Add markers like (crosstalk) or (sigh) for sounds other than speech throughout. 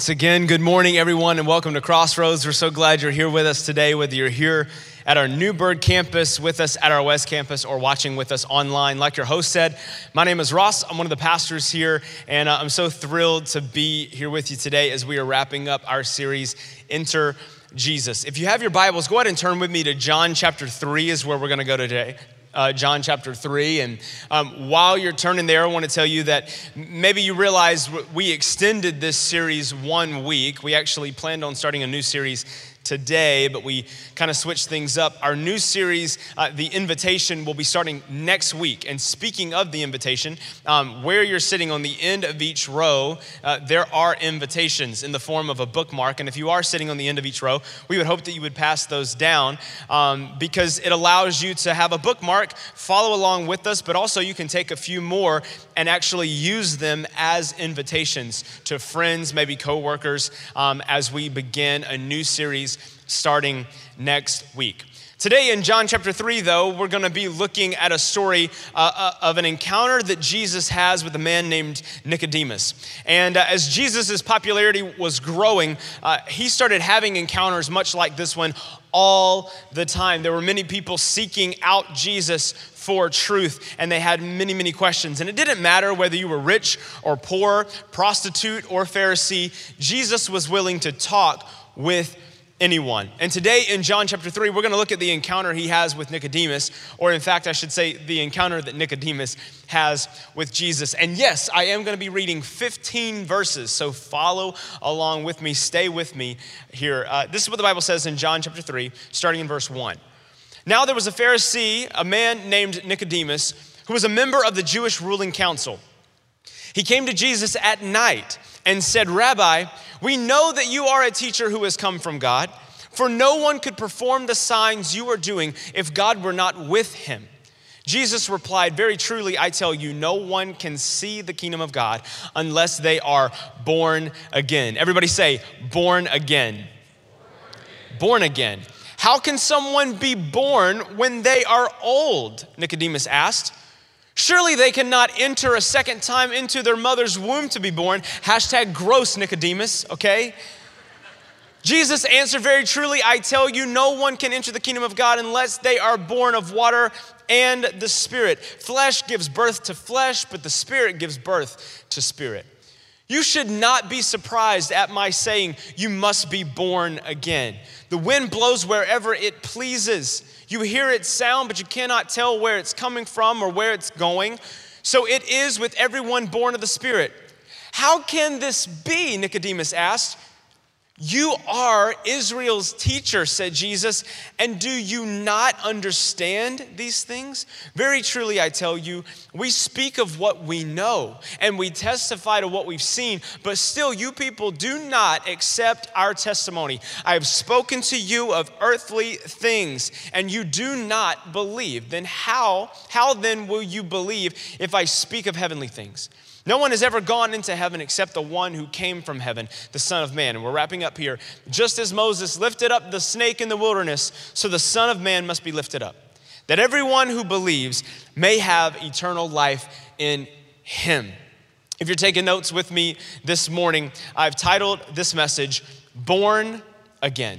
Once again, good morning, everyone, and welcome to Crossroads. We're so glad you're here with us today, whether you're here at our Newburgh campus with us at our West campus or watching with us online. Like your host said, my name is Ross. I'm one of the pastors here, and uh, I'm so thrilled to be here with you today as we are wrapping up our series, Enter Jesus. If you have your Bibles, go ahead and turn with me to John chapter 3, is where we're going to go today uh, John chapter 3. And um, while you're turning there, I want to tell you that maybe you realize we extended this series one week. We actually planned on starting a new series today, but we kind of switched things up. Our new series, uh, The Invitation, will be starting next week. And speaking of the invitation, um, where you're sitting on the end of each row, uh, there are invitations in the form of a bookmark. And if you are sitting on the end of each row, we would hope that you would pass those down um, because it allows you to have a bookmark, follow along with us, but also you can take a few more and actually use them as invitations to friends, maybe coworkers, um, as we begin a new series starting next week. Today in John chapter 3, though, we're going to be looking at a story uh, uh, of an encounter that Jesus has with a man named Nicodemus. And uh, as Jesus' popularity was growing, uh, he started having encounters much like this one all the time. There were many people seeking out Jesus for truth, and they had many, many questions. And it didn't matter whether you were rich or poor, prostitute or Pharisee, Jesus was willing to talk with anyone. And today in John chapter 3, we're going to look at the encounter he has with Nicodemus, or in fact, I should say, the encounter that Nicodemus has with Jesus. And yes, I am going to be reading 15 verses, so follow along with me, stay with me here. Uh, this is what the Bible says in John chapter 3, starting in verse 1. Now there was a Pharisee, a man named Nicodemus, who was a member of the Jewish ruling council. He came to Jesus at night and said, Rabbi, we know that you are a teacher who has come from God, for no one could perform the signs you are doing if God were not with him. Jesus replied, Very truly, I tell you, no one can see the kingdom of God unless they are born again. Everybody say, born again. Born again. How can someone be born when they are old? Nicodemus asked. Surely they cannot enter a second time into their mother's womb to be born. Hashtag gross Nicodemus, okay? Jesus answered very truly, I tell you, no one can enter the kingdom of God unless they are born of water and the Spirit. Flesh gives birth to flesh, but the Spirit gives birth to spirit. You should not be surprised at my saying, You must be born again. The wind blows wherever it pleases. You hear its sound, but you cannot tell where it's coming from or where it's going. So it is with everyone born of the Spirit. How can this be? Nicodemus asked. You are Israel's teacher, said Jesus, and do you not understand these things? Very truly, I tell you, we speak of what we know and we testify to what we've seen, but still, you people do not accept our testimony. I have spoken to you of earthly things, and you do not believe. Then, how, how then will you believe if I speak of heavenly things? No one has ever gone into heaven except the one who came from heaven, the Son of Man. And we're wrapping up here. Just as Moses lifted up the snake in the wilderness, so the Son of Man must be lifted up, that everyone who believes may have eternal life in him. If you're taking notes with me this morning, I've titled this message, Born Again.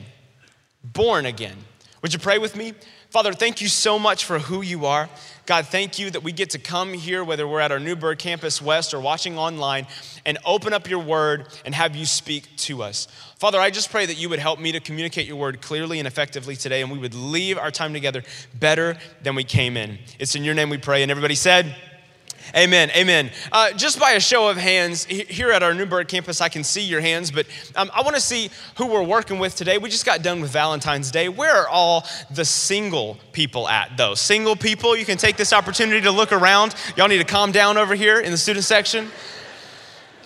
Born Again. Would you pray with me? Father, thank you so much for who you are. God, thank you that we get to come here, whether we're at our Newburgh Campus West or watching online, and open up your word and have you speak to us. Father, I just pray that you would help me to communicate your word clearly and effectively today, and we would leave our time together better than we came in. It's in your name we pray. And everybody said, Amen. Amen. Uh, just by a show of hands, here at our Newburgh campus, I can see your hands, but um, I want to see who we're working with today. We just got done with Valentine's Day. Where are all the single people at, though? Single people, you can take this opportunity to look around. Y'all need to calm down over here in the student section.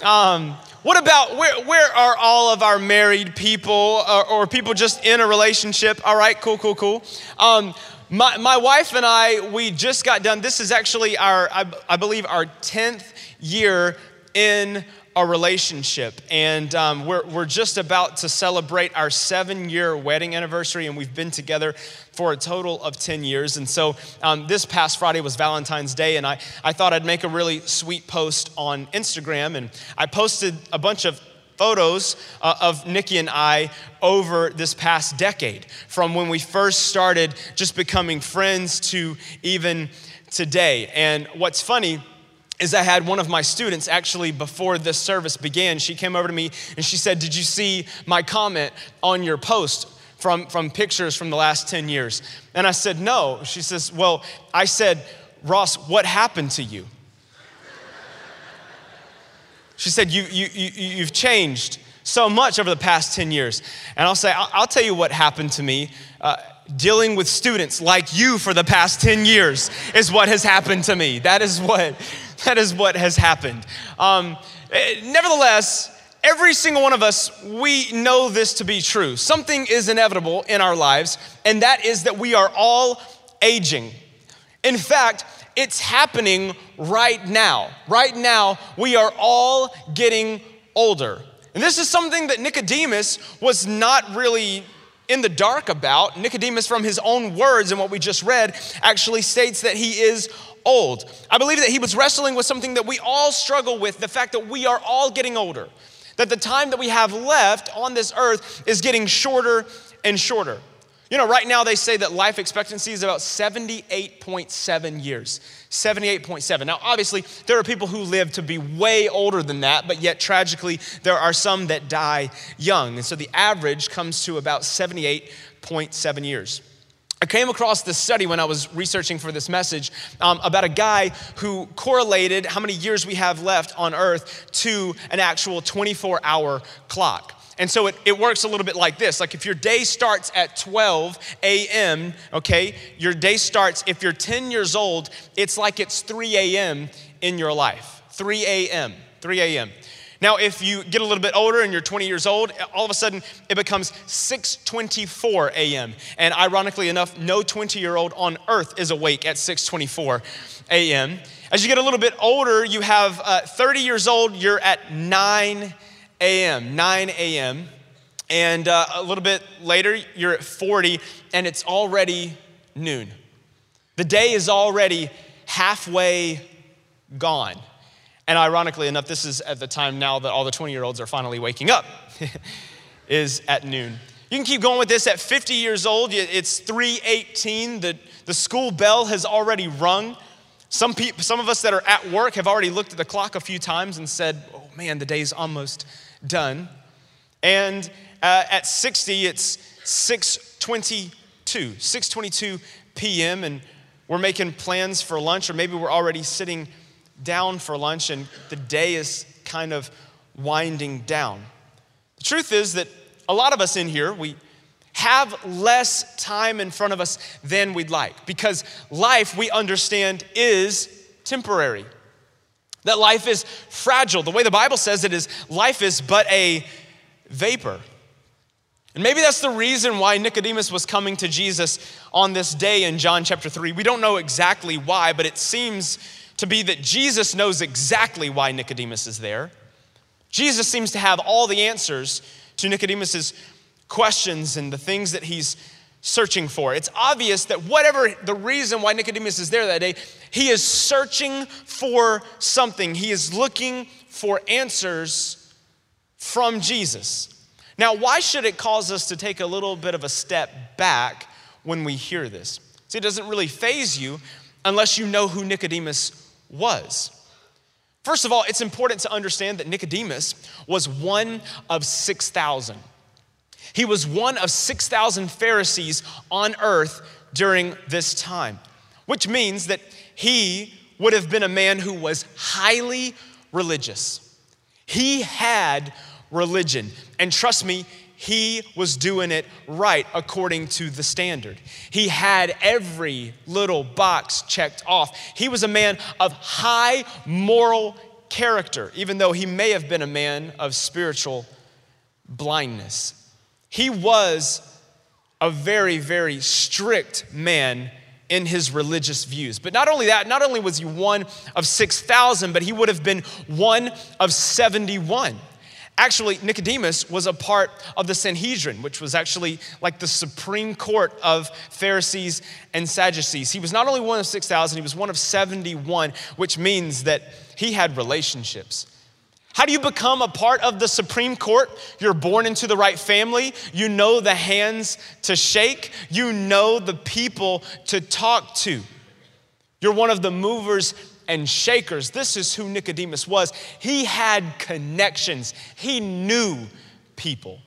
Um, what about where, where are all of our married people or, or people just in a relationship? All right, cool, cool, cool. Um, my, my wife and I, we just got done. This is actually our, I, I believe, our 10th year in a relationship. And um, we're, we're just about to celebrate our seven year wedding anniversary, and we've been together for a total of 10 years. And so um, this past Friday was Valentine's Day, and I, I thought I'd make a really sweet post on Instagram. And I posted a bunch of photos uh, of Nikki and I over this past decade, from when we first started just becoming friends to even today. And what's funny is I had one of my students actually before this service began, she came over to me and she said, Did you see my comment on your post? From, from pictures from the last 10 years. And I said, No. She says, Well, I said, Ross, what happened to you? She said, you, you, you, You've changed so much over the past 10 years. And I'll say, I'll, I'll tell you what happened to me. Uh, dealing with students like you for the past 10 years is what has happened to me. That is what, (laughs) that is what has happened. Um, eh, nevertheless, every single one of us, we know this to be true. Something is inevitable in our lives, and that is that we are all aging. In fact, it's happening right now. Right now, we are all getting older. And this is something that Nicodemus was not really in the dark about. Nicodemus, from his own words and what we just read, actually states that he is old. I believe that he was wrestling with something that we all struggle with the fact that we are all getting older, that the time that we have left on this earth is getting shorter and shorter. You know, right now they say that life expectancy is about 78.7 years. 78.7. Now, obviously, there are people who live to be way older than that, but yet tragically, there are some that die young. And so the average comes to about 78.7 years. I came across this study when I was researching for this message um, about a guy who correlated how many years we have left on earth to an actual 24 hour clock. And so it, it works a little bit like this. Like if your day starts at 12 a.m., okay, your day starts, if you're 10 years old, it's like it's 3 a.m. in your life. 3 a.m., 3 a.m. Now, if you get a little bit older and you're 20 years old, all of a sudden it becomes 6:24 a.m. And ironically enough, no 20-year-old on earth is awake at 6:24 a.m. As you get a little bit older, you have uh, 30 years old, you're at 9 a.m., 9 a.m. And uh, a little bit later, you're at 40, and it's already noon. The day is already halfway gone. And ironically enough, this is at the time now that all the 20 year olds are finally waking up, (laughs) is at noon. You can keep going with this at 50 years old, it's 318. The, the school bell has already rung. Some, people, some of us that are at work have already looked at the clock a few times and said, oh man, the day's almost done. And uh, at 60, it's 622, 622 p.m. And we're making plans for lunch, or maybe we're already sitting down for lunch and the day is kind of winding down. The truth is that a lot of us in here, we have less time in front of us than we'd like because life, we understand, is temporary. That life is fragile. The way the Bible says it is life is but a vapor. And maybe that's the reason why Nicodemus was coming to Jesus on this day in John chapter 3. We don't know exactly why, but it seems to be that Jesus knows exactly why Nicodemus is there. Jesus seems to have all the answers to Nicodemus's questions and the things that he's searching for. It's obvious that whatever the reason why Nicodemus is there that day, he is searching for something. He is looking for answers from Jesus. Now, why should it cause us to take a little bit of a step back when we hear this? See, it doesn't really faze you unless you know who Nicodemus was. First of all, it's important to understand that Nicodemus was one of 6,000. He was one of 6,000 Pharisees on earth during this time, which means that he would have been a man who was highly religious. He had religion. And trust me, he was doing it right according to the standard. He had every little box checked off. He was a man of high moral character, even though he may have been a man of spiritual blindness. He was a very, very strict man in his religious views. But not only that, not only was he one of 6,000, but he would have been one of 71. Actually, Nicodemus was a part of the Sanhedrin, which was actually like the supreme court of Pharisees and Sadducees. He was not only one of 6,000, he was one of 71, which means that he had relationships. How do you become a part of the Supreme Court? You're born into the right family. You know the hands to shake. You know the people to talk to. You're one of the movers and shakers. This is who Nicodemus was. He had connections, he knew people.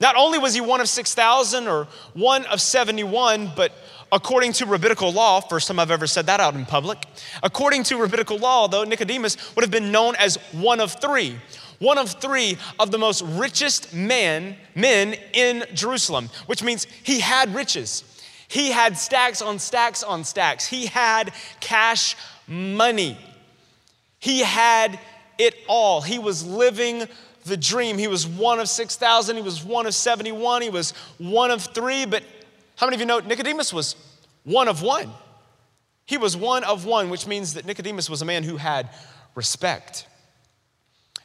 Not only was he one of 6,000 or one of 71, but according to rabbinical law, first time I've ever said that out in public, according to rabbinical law, though, Nicodemus would have been known as one of three. One of three of the most richest men, men in Jerusalem, which means he had riches. He had stacks on stacks on stacks. He had cash money. He had it all. He was living the dream. He was one of 6,000, he was one of 71, he was one of three, but how many of you know Nicodemus was one of one? He was one of one, which means that Nicodemus was a man who had respect.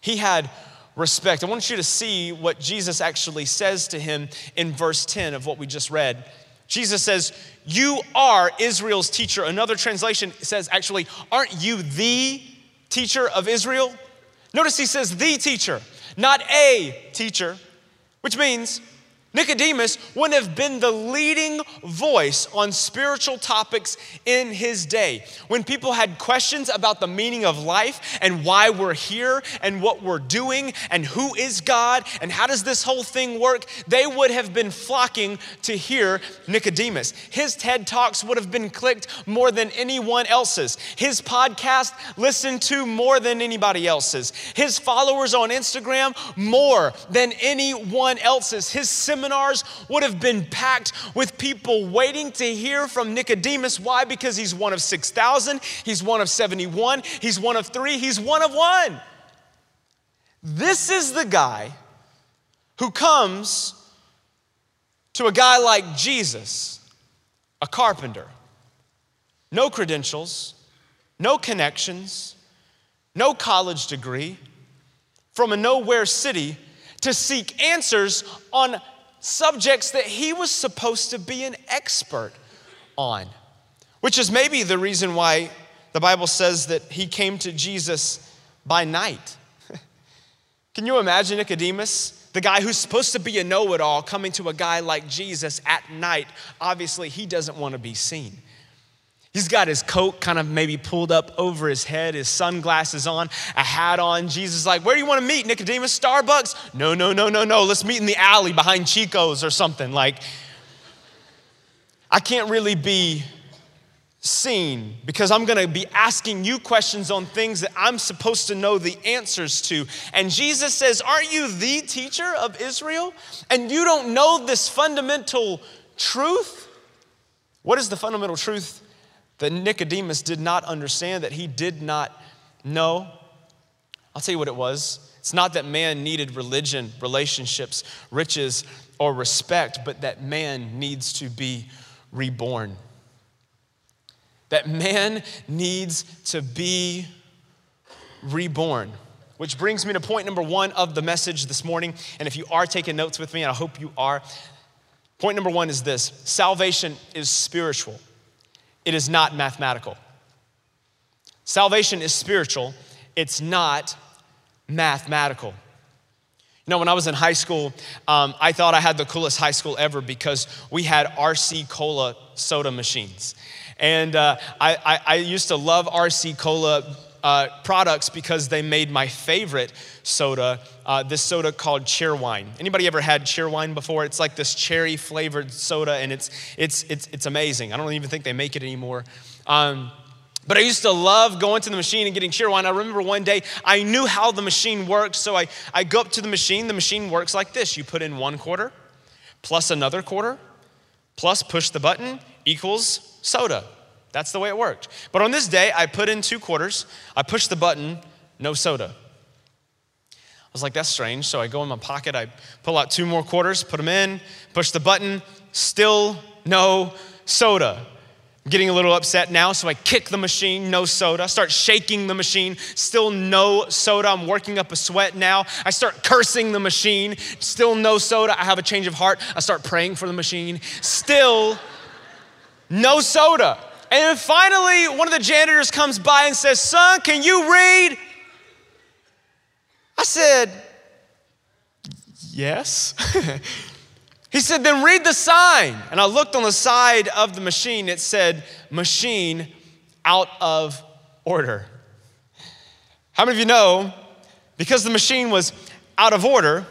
He had respect. I want you to see what Jesus actually says to him in verse 10 of what we just read. Jesus says, You are Israel's teacher. Another translation says, actually, aren't you the teacher of Israel? Notice he says, the teacher not a teacher, which means Nicodemus wouldn't have been the leading voice on spiritual topics in his day. When people had questions about the meaning of life and why we're here and what we're doing and who is God and how does this whole thing work, they would have been flocking to hear Nicodemus. His TED Talks would have been clicked more than anyone else's. His podcast listened to more than anybody else's. His followers on Instagram more than anyone else's. His seminars would have been packed with people waiting to hear from Nicodemus. Why? Because he's one of 6,000, he's one of 71, he's one of three, he's one of one. This is the guy who comes to a guy like Jesus, a carpenter, no credentials, no connections, no college degree, from a nowhere city to seek answers on subjects that he was supposed to be an expert on, which is maybe the reason why the Bible says that he came to Jesus by night. (laughs) Can you imagine Nicodemus, the guy who's supposed to be a know it all, coming to a guy like Jesus at night? Obviously, he doesn't want to be seen. He's got his coat kind of maybe pulled up over his head, his sunglasses on, a hat on. Jesus is like, Where do you want to meet, Nicodemus? Starbucks? No, no, no, no, no. Let's meet in the alley behind Chico's or something. Like, I can't really be seen because I'm going to be asking you questions on things that I'm supposed to know the answers to. And Jesus says, Aren't you the teacher of Israel? And you don't know this fundamental truth? What is the fundamental truth that Nicodemus did not understand, that he did not know. I'll tell you what it was. It's not that man needed religion, relationships, riches, or respect, but that man needs to be reborn. That man needs to be reborn. Which brings me to point number one of the message this morning. And if you are taking notes with me, and I hope you are, point number one is this salvation is spiritual it is not mathematical. Salvation is spiritual, it's not mathematical. You know, when I was in high school, um, I thought I had the coolest high school ever because we had RC Cola soda machines. And uh, I, I, I, used to love RC Cola uh, products because they made my favorite soda, uh, this soda called Cheerwine. Anybody ever had Cheerwine before? It's like this cherry flavored soda, and it's it's it's it's amazing. I don't even think they make it anymore. Um, but I used to love going to the machine and getting Cheerwine. I remember one day I knew how the machine works, so I, I go up to the machine. The machine works like this you put in one quarter plus another quarter plus push the button equals soda. That's the way it worked. But on this day, I put in two quarters, I pushed the button, no soda. I was like, that's strange. So I go in my pocket, I pull out two more quarters, put them in, push the button, still no soda. I'm getting a little upset now, so I kick the machine, no soda. I Start shaking the machine, still no soda. I'm working up a sweat now. I start cursing the machine, still no soda. I have a change of heart. I start praying for the machine, still no soda. And then finally, one of the janitors comes by and says, Son, can you read? I said, Yes. (laughs) he said, Then read the sign. And I looked on the side of the machine, it said, Machine out of order. How many of you know, because the machine was out of order,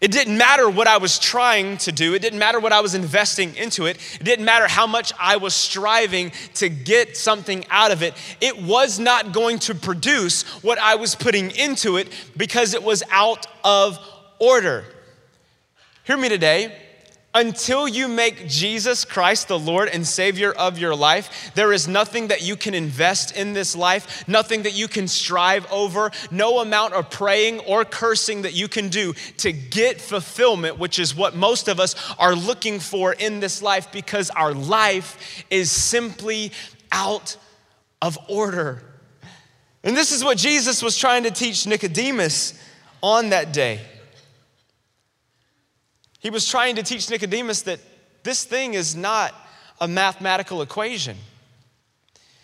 it didn't matter what I was trying to do. It didn't matter what I was investing into it. It didn't matter how much I was striving to get something out of it. It was not going to produce what I was putting into it because it was out of order. Hear me today. Until you make Jesus Christ the Lord and Savior of your life, there is nothing that you can invest in this life, nothing that you can strive over, no amount of praying or cursing that you can do to get fulfillment, which is what most of us are looking for in this life because our life is simply out of order. And this is what Jesus was trying to teach Nicodemus on that day. He was trying to teach Nicodemus that this thing is not a mathematical equation.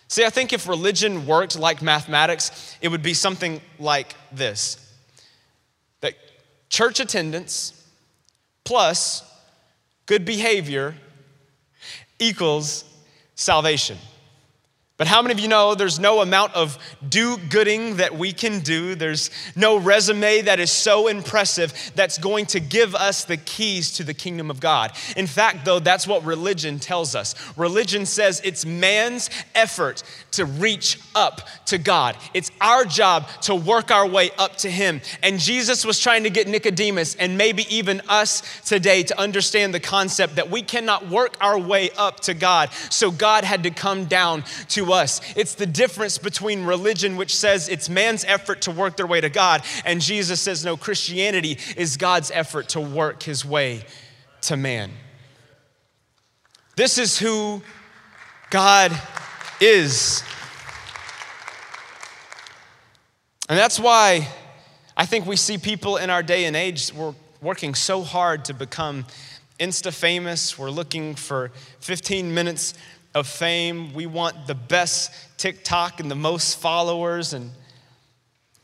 See, I think if religion worked like mathematics, it would be something like this that church attendance plus good behavior equals salvation. But how many of you know there's no amount of do gooding that we can do? There's no resume that is so impressive that's going to give us the keys to the kingdom of God. In fact, though, that's what religion tells us. Religion says it's man's effort to reach up to God, it's our job to work our way up to Him. And Jesus was trying to get Nicodemus and maybe even us today to understand the concept that we cannot work our way up to God. So God had to come down us. It's the difference between religion, which says it's man's effort to work their way to God, and Jesus says, no, Christianity is God's effort to work his way to man. This is who God is. And that's why I think we see people in our day and age, we're working so hard to become insta famous. We're looking for 15 minutes of fame. We want the best TikTok and the most followers. And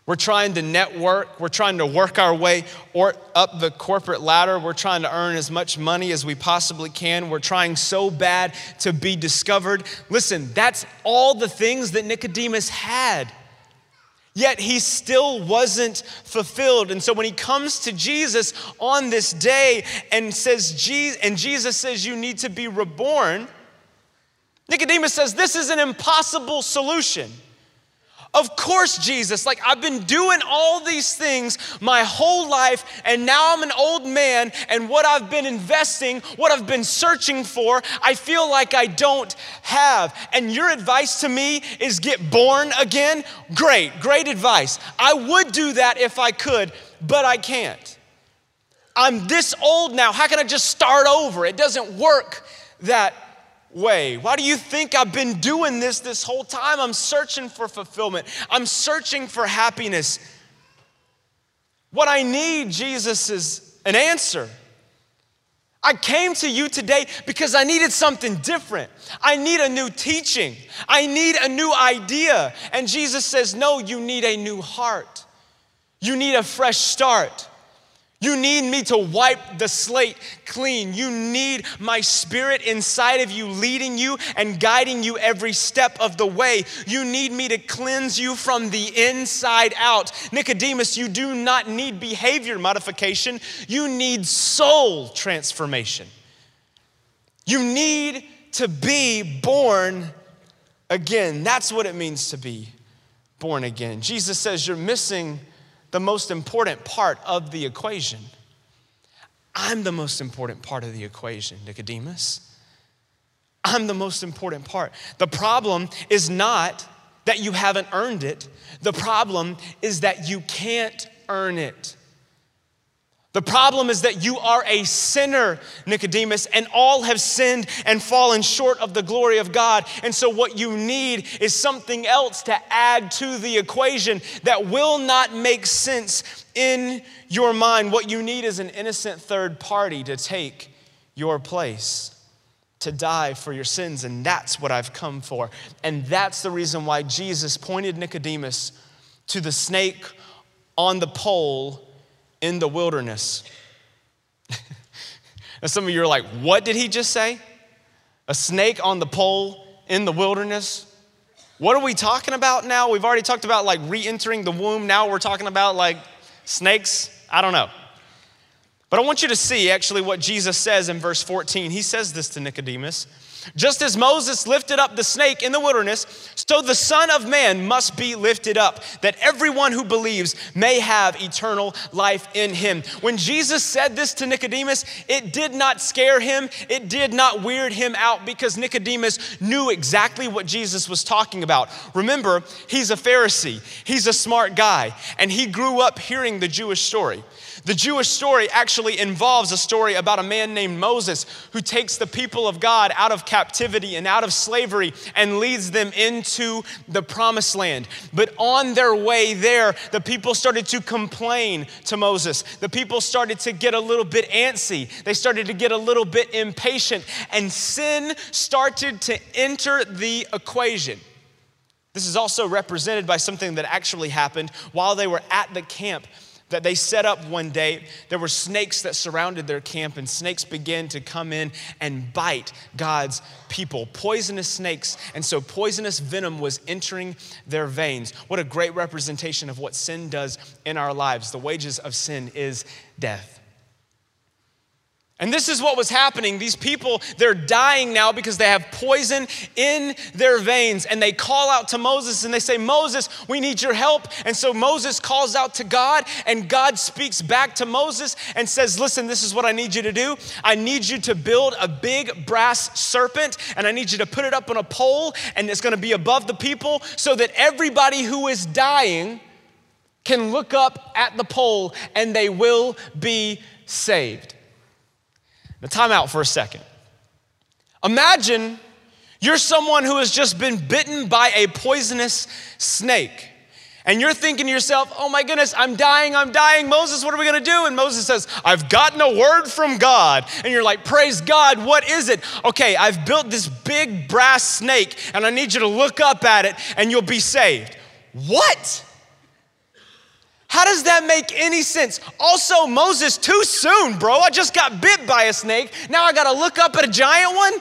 we're trying to network. We're trying to work our way or up the corporate ladder. We're trying to earn as much money as we possibly can. We're trying so bad to be discovered. Listen, that's all the things that Nicodemus had. Yet he still wasn't fulfilled. And so when he comes to Jesus on this day and says, and Jesus says, You need to be reborn, Nicodemus says, This is an impossible solution. Of course, Jesus, like I've been doing all these things my whole life, and now I'm an old man, and what I've been investing, what I've been searching for, I feel like I don't have. And your advice to me is get born again? Great, great advice. I would do that if I could, but I can't. I'm this old now. How can I just start over? It doesn't work that way? Why do you think I've been doing this this whole time? I'm searching for fulfillment, I'm searching for happiness. What I need, Jesus, is an answer. I came to you today because I needed something different. I need a new teaching. I need a new idea. And Jesus says, No, you need a new heart. You need a fresh start. You need me to wipe the slate clean. You need my spirit inside of you, leading you and guiding you every step of the way. You need me to cleanse you from the inside out. Nicodemus, you do not need behavior modification, you need soul transformation. You need to be born again. That's what it means to be born again. Jesus says you're missing the most important part of the equation. I'm the most important part of the equation, Nicodemus. I'm the most important part. The problem is not that you haven't earned it, the problem is that you can't earn it. The problem is that you are a sinner, Nicodemus, and all have sinned and fallen short of the glory of God. And so, what you need is something else to add to the equation that will not make sense in your mind. What you need is an innocent third party to take your place, to die for your sins. And that's what I've come for. And that's the reason why Jesus pointed Nicodemus to the snake on the pole in the wilderness. (laughs) and some of you are like, what did he just say? A snake on the pole in the wilderness? What are we talking about now? We've already talked about like re entering the womb. Now we're talking about like snakes. I don't know. But I want you to see actually what Jesus says in verse 14. He says this to Nicodemus. Just as Moses lifted up the snake in the wilderness, so the Son of Man must be lifted up, that everyone who believes may have eternal life in him. When Jesus said this to Nicodemus, it did not scare him, it did not weird him out because Nicodemus knew exactly what Jesus was talking about. Remember, he's a Pharisee, he's a smart guy, and he grew up hearing the Jewish story. The Jewish story actually involves a story about a man named Moses who takes the people of God out of captivity and out of slavery and leads them into the promised land. But on their way there, the people started to complain to Moses. The people started to get a little bit antsy, they started to get a little bit impatient, and sin started to enter the equation. This is also represented by something that actually happened while they were at the camp that they set up one day. There were snakes that surrounded their camp, and snakes began to come in and bite God's people. Poisonous snakes, and so poisonous venom was entering their veins. What a great representation of what sin does in our lives. The wages of sin is death. And this is what was happening. These people, they're dying now because they have poison in their veins. And they call out to Moses and they say, Moses, we need your help. And so Moses calls out to God, and God speaks back to Moses and says, Listen, this is what I need you to do. I need you to build a big brass serpent, and I need you to put it up on a pole, and it's gonna be above the people so that everybody who is dying can look up at the pole and they will be saved. Now, time out for a second. Imagine you're someone who has just been bitten by a poisonous snake. And you're thinking to yourself, oh my goodness, I'm dying, I'm dying. Moses, what are we gonna do? And Moses says, I've gotten a word from God. And you're like, praise God, what is it? Okay, I've built this big brass snake and I need you to look up at it and you'll be saved. What? How does that make any sense? Also, Moses, too soon, bro. I just got bit by a snake. Now I gotta look up at a giant one?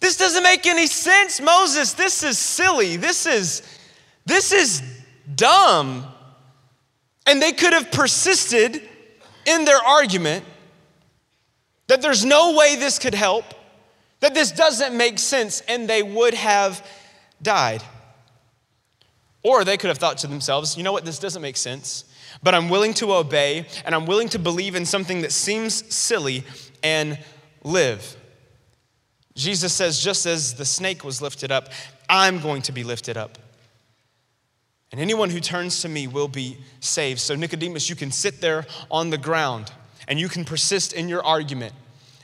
This doesn't make any sense, Moses. This is silly. This is this is dumb. And they could have persisted in their argument that there's no way this could help, that this doesn't make sense, and they would have died. Or they could have thought to themselves, you know what, this doesn't make sense, but I'm willing to obey and I'm willing to believe in something that seems silly and live. Jesus says, just as the snake was lifted up, I'm going to be lifted up. And anyone who turns to me will be saved. So, Nicodemus, you can sit there on the ground and you can persist in your argument.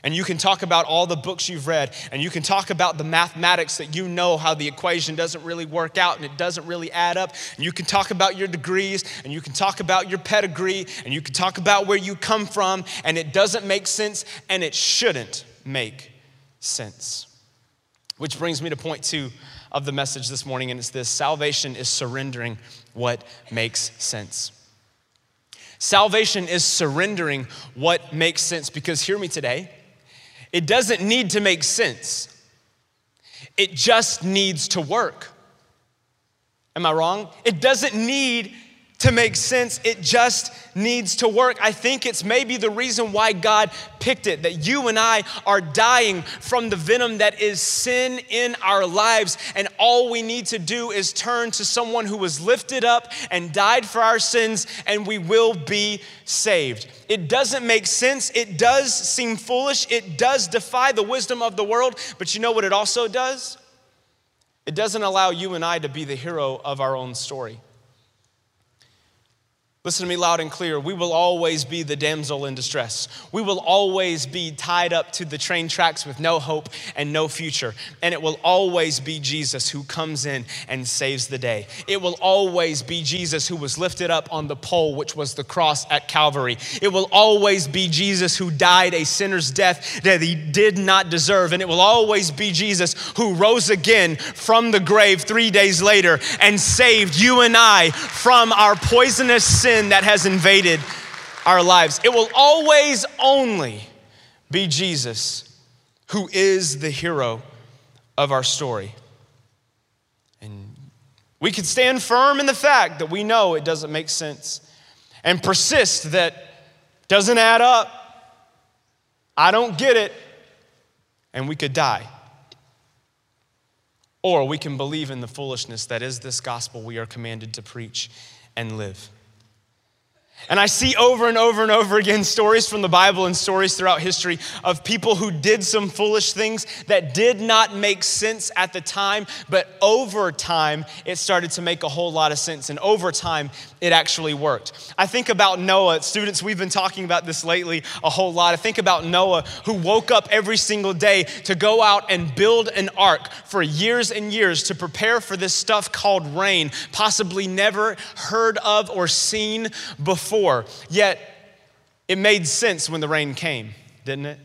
And you can talk about all the books you've read, and you can talk about the mathematics that you know how the equation doesn't really work out and it doesn't really add up. And you can talk about your degrees, and you can talk about your pedigree, and you can talk about where you come from, and it doesn't make sense, and it shouldn't make sense. Which brings me to point two of the message this morning, and it's this salvation is surrendering what makes sense. Salvation is surrendering what makes sense because hear me today it doesn't need to make sense, it just needs to work. Am I wrong? It doesn't need to make sense. It just needs to work. I think it's maybe the reason why God picked it that you and I are dying from the venom that is sin in our lives. And all we need to do is turn to someone who was lifted up and died for our sins, and we will be saved. It doesn't make sense. It does seem foolish. It does defy the wisdom of the world. But you know what it also does? It doesn't allow you and I to be the hero of our own story. Listen to me loud and clear. We will always be the damsel in distress. We will always be tied up to the train tracks with no hope and no future. And it will always be Jesus who comes in and saves the day. It will always be Jesus who was lifted up on the pole, which was the cross at Calvary. It will always be Jesus who died a sinner's death that he did not deserve. And it will always be Jesus who rose again from the grave three days later and saved you and I from our poisonous sin sin that has invaded our lives. It will always only be Jesus who is the hero of our story. And we can stand firm in the fact that we know it doesn't make sense and persist that doesn't add up. I don't get it. And we could die. Or we can believe in the foolishness that is this gospel we are commanded to preach and live. And I see over and over and over again stories from the Bible and stories throughout history of people who did some foolish things that did not make sense at the time, but over time it started to make a whole lot of sense. And over time it actually worked. I think about Noah. Students, we've been talking about this lately a whole lot. I think about Noah who woke up every single day to go out and build an ark for years and years to prepare for this stuff called rain, possibly never heard of or seen before before, yet it made sense when the rain came, didn't it?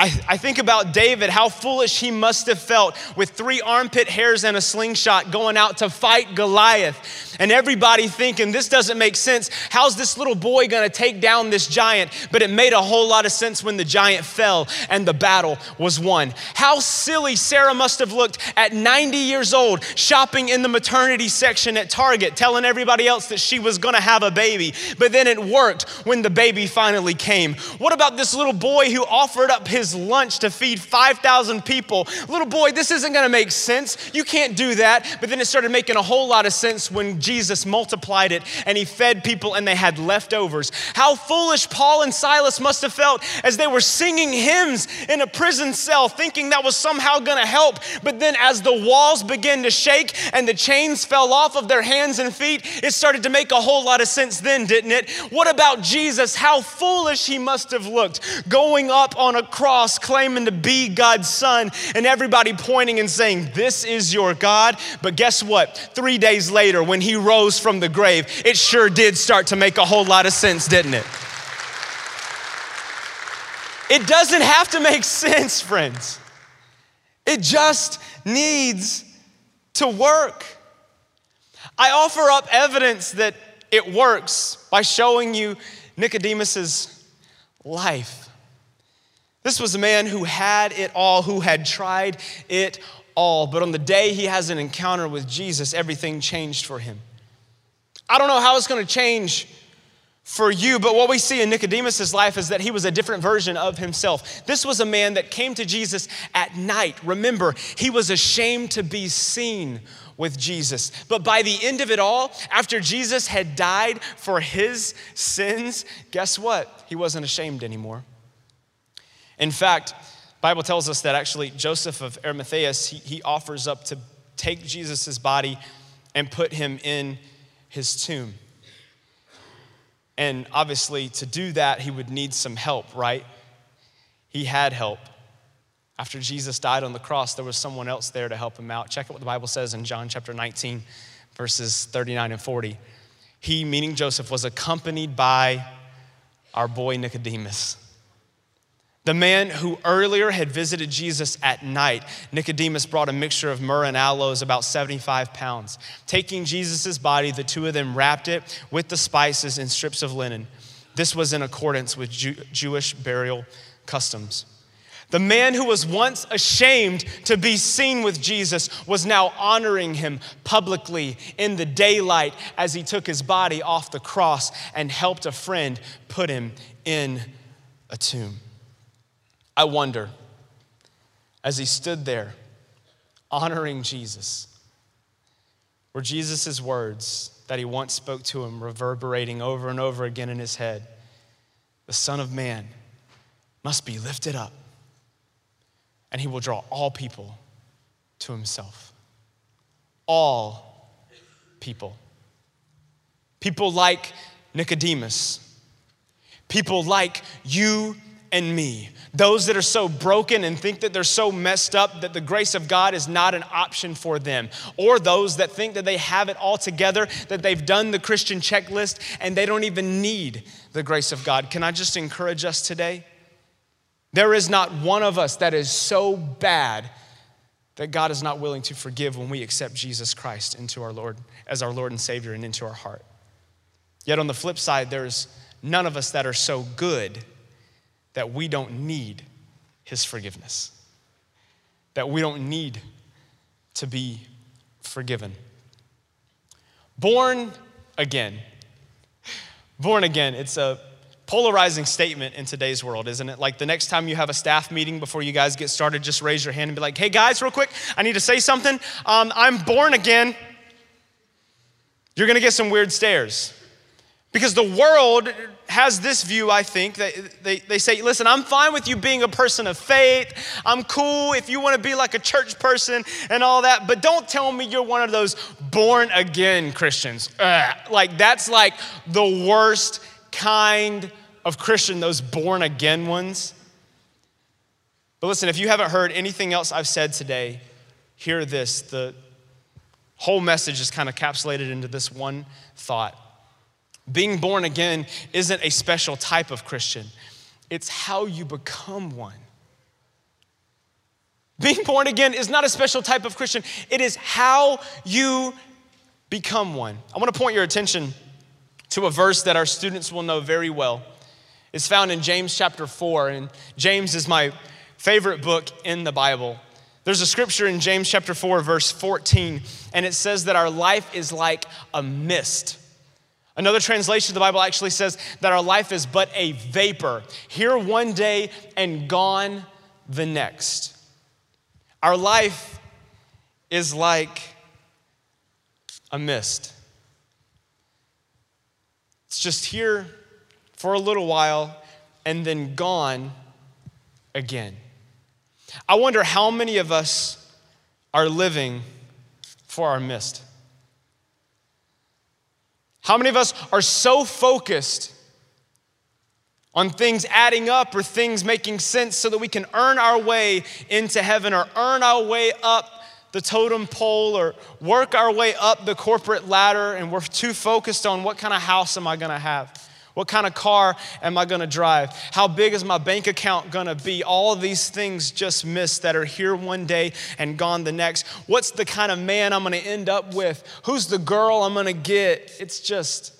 I, I think about David, how foolish he must have felt with three armpit hairs and a slingshot going out to fight Goliath. And everybody thinking, this doesn't make sense. How's this little boy gonna take down this giant? But it made a whole lot of sense when the giant fell and the battle was won. How silly Sarah must have looked at 90 years old, shopping in the maternity section at Target, telling everybody else that she was gonna have a baby. But then it worked when the baby finally came. What about this little boy who offered up his his lunch to feed 5,000 people. Little boy, this isn't gonna make sense. You can't do that. But then it started making a whole lot of sense when Jesus multiplied it and he fed people and they had leftovers. How foolish Paul and Silas must have felt as they were singing hymns in a prison cell, thinking that was somehow gonna help. But then as the walls began to shake and the chains fell off of their hands and feet, it started to make a whole lot of sense then, didn't it? What about Jesus? How foolish he must have looked going up on a cross cross claiming to be God's son, and everybody pointing and saying, This is your God. But guess what? Three days later, when he rose from the grave, it sure did start to make a whole lot of sense, didn't it? It doesn't have to make sense, friends. It just needs to work. I offer up evidence that it works by showing you Nicodemus's life. This was a man who had it all, who had tried it all. But on the day he has an encounter with Jesus, everything changed for him. I don't know how it's going to change for you, but what we see in Nicodemus' life is that he was a different version of himself. This was a man that came to Jesus at night. Remember, he was ashamed to be seen with Jesus. But by the end of it all, after Jesus had died for his sins, guess what? He wasn't ashamed anymore. In fact, Bible tells us that actually Joseph of Arimathea, he, he offers up to take Jesus' body and put him in his tomb. And obviously, to do that, he would need some help, right? He had help. After Jesus died on the cross, there was someone else there to help him out. Check out what the Bible says in John chapter 19, verses 39 and 40. He, meaning Joseph, was accompanied by our boy Nicodemus the man who earlier had visited Jesus at night, Nicodemus brought a mixture of myrrh and aloes, about 75 pounds. Taking Jesus' body, the two of them wrapped it with the spices in strips of linen. This was in accordance with Jew- Jewish burial customs. The man who was once ashamed to be seen with Jesus was now honoring him publicly in the daylight as he took his body off the cross and helped a friend put him in a tomb. I wonder, as he stood there honoring Jesus, were Jesus' words that he once spoke to him reverberating over and over again in his head The Son of Man must be lifted up, and he will draw all people to himself. All people. People like Nicodemus. People like you and me. Those that are so broken and think that they're so messed up that the grace of God is not an option for them. Or those that think that they have it all together, that they've done the Christian checklist and they don't even need the grace of God. Can I just encourage us today? There is not one of us that is so bad that God is not willing to forgive when we accept Jesus Christ into our Lord as our Lord and Savior and into our heart. Yet on the flip side, there's none of us that are so good that we don't need his forgiveness, that we don't need to be forgiven. Born again. Born again, it's a polarizing statement in today's world, isn't it? Like the next time you have a staff meeting before you guys get started, just raise your hand and be like, hey guys, real quick, I need to say something. Um, I'm born again. You're gonna get some weird stares. Because the world has this view, I think, that they, they say, listen, I'm fine with you being a person of faith. I'm cool if you want to be like a church person and all that, but don't tell me you're one of those born again Christians. Ugh. Like, that's like the worst kind of Christian, those born again ones. But listen, if you haven't heard anything else I've said today, hear this. The whole message is kind of capsulated into this one thought. Being born again isn't a special type of Christian, it's how you become one. Being born again is not a special type of Christian, it is how you become one. I want to point your attention to a verse that our students will know very well. It's found in James chapter 4, and James is my favorite book in the Bible. There's a scripture in James chapter 4, verse 14, and it says that our life is like a mist Another translation of the Bible actually says that our life is but a vapor, here one day and gone the next. Our life is like a mist. It's just here for a little while and then gone again. I wonder how many of us are living for our mist. How many of us are so focused on things adding up or things making sense so that we can earn our way into heaven or earn our way up the totem pole or work our way up the corporate ladder and we're too focused on what kind of house am I going to have? What kind of car am I gonna drive? How big is my bank account gonna be? All these things just mist that are here one day and gone the next. What's the kind of man I'm gonna end up with? Who's the girl I'm gonna get? It's just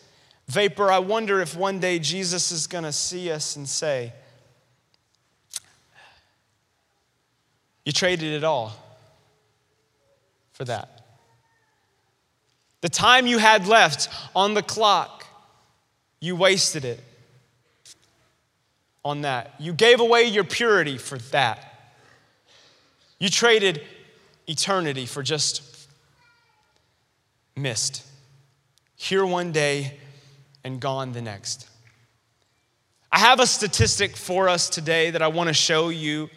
vapor. I wonder if one day Jesus is gonna see us and say, You traded it all for that. The time you had left on the clock you wasted it on that. You gave away your purity for that. You traded eternity for just mist. Here one day and gone the next. I have a statistic for us today that I want to show you.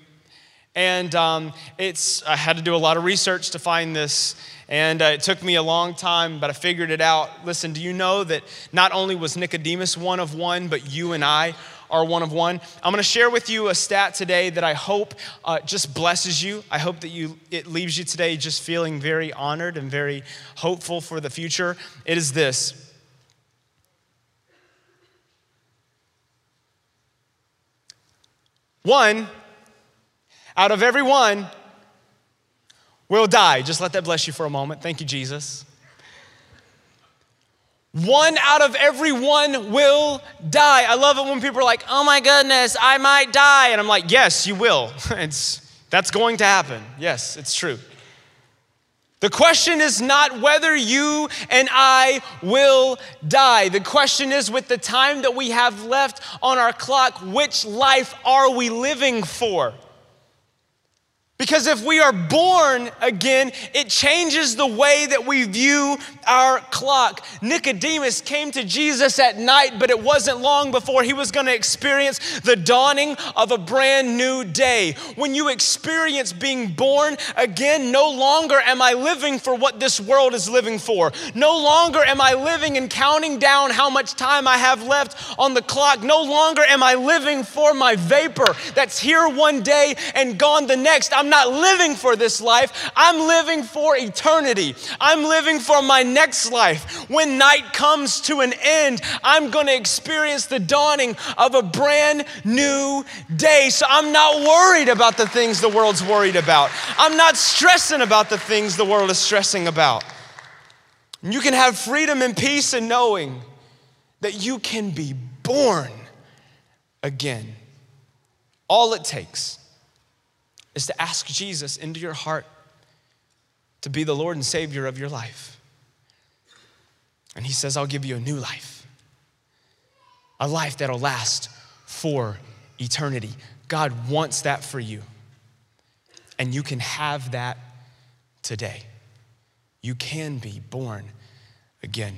And um, it's, I had to do a lot of research to find this. And uh, it took me a long time, but I figured it out. Listen, do you know that not only was Nicodemus one of one, but you and I are one of one? I'm going to share with you a stat today that I hope uh, just blesses you. I hope that you it leaves you today just feeling very honored and very hopeful for the future. It is this. One out of every one will die. Just let that bless you for a moment. Thank you, Jesus. One out of every one will die. I love it when people are like, oh my goodness, I might die. And I'm like, yes, you will. (laughs) It's, that's going to happen. Yes, it's true. The question is not whether you and I will die. The question is, with the time that we have left on our clock, which life are we living for? Because if we are born again, it changes the way that we view our clock. Nicodemus came to Jesus at night, but it wasn't long before he was going to experience the dawning of a brand new day. When you experience being born again, no longer am I living for what this world is living for. No longer am I living and counting down how much time I have left on the clock. No longer am I living for my vapor that's here one day and gone the next. I'm not living for this life, I'm living for eternity. I'm living for my next life. When night comes to an end, I'm going to experience the dawning of a brand new day. So I'm not worried about the things the world's worried about. I'm not stressing about the things the world is stressing about. You can have freedom and peace in knowing that you can be born again. All it takes is to ask Jesus into your heart to be the Lord and Savior of your life. And He says, I'll give you a new life, a life that'll last for eternity. God wants that for you. And you can have that today. You can be born again.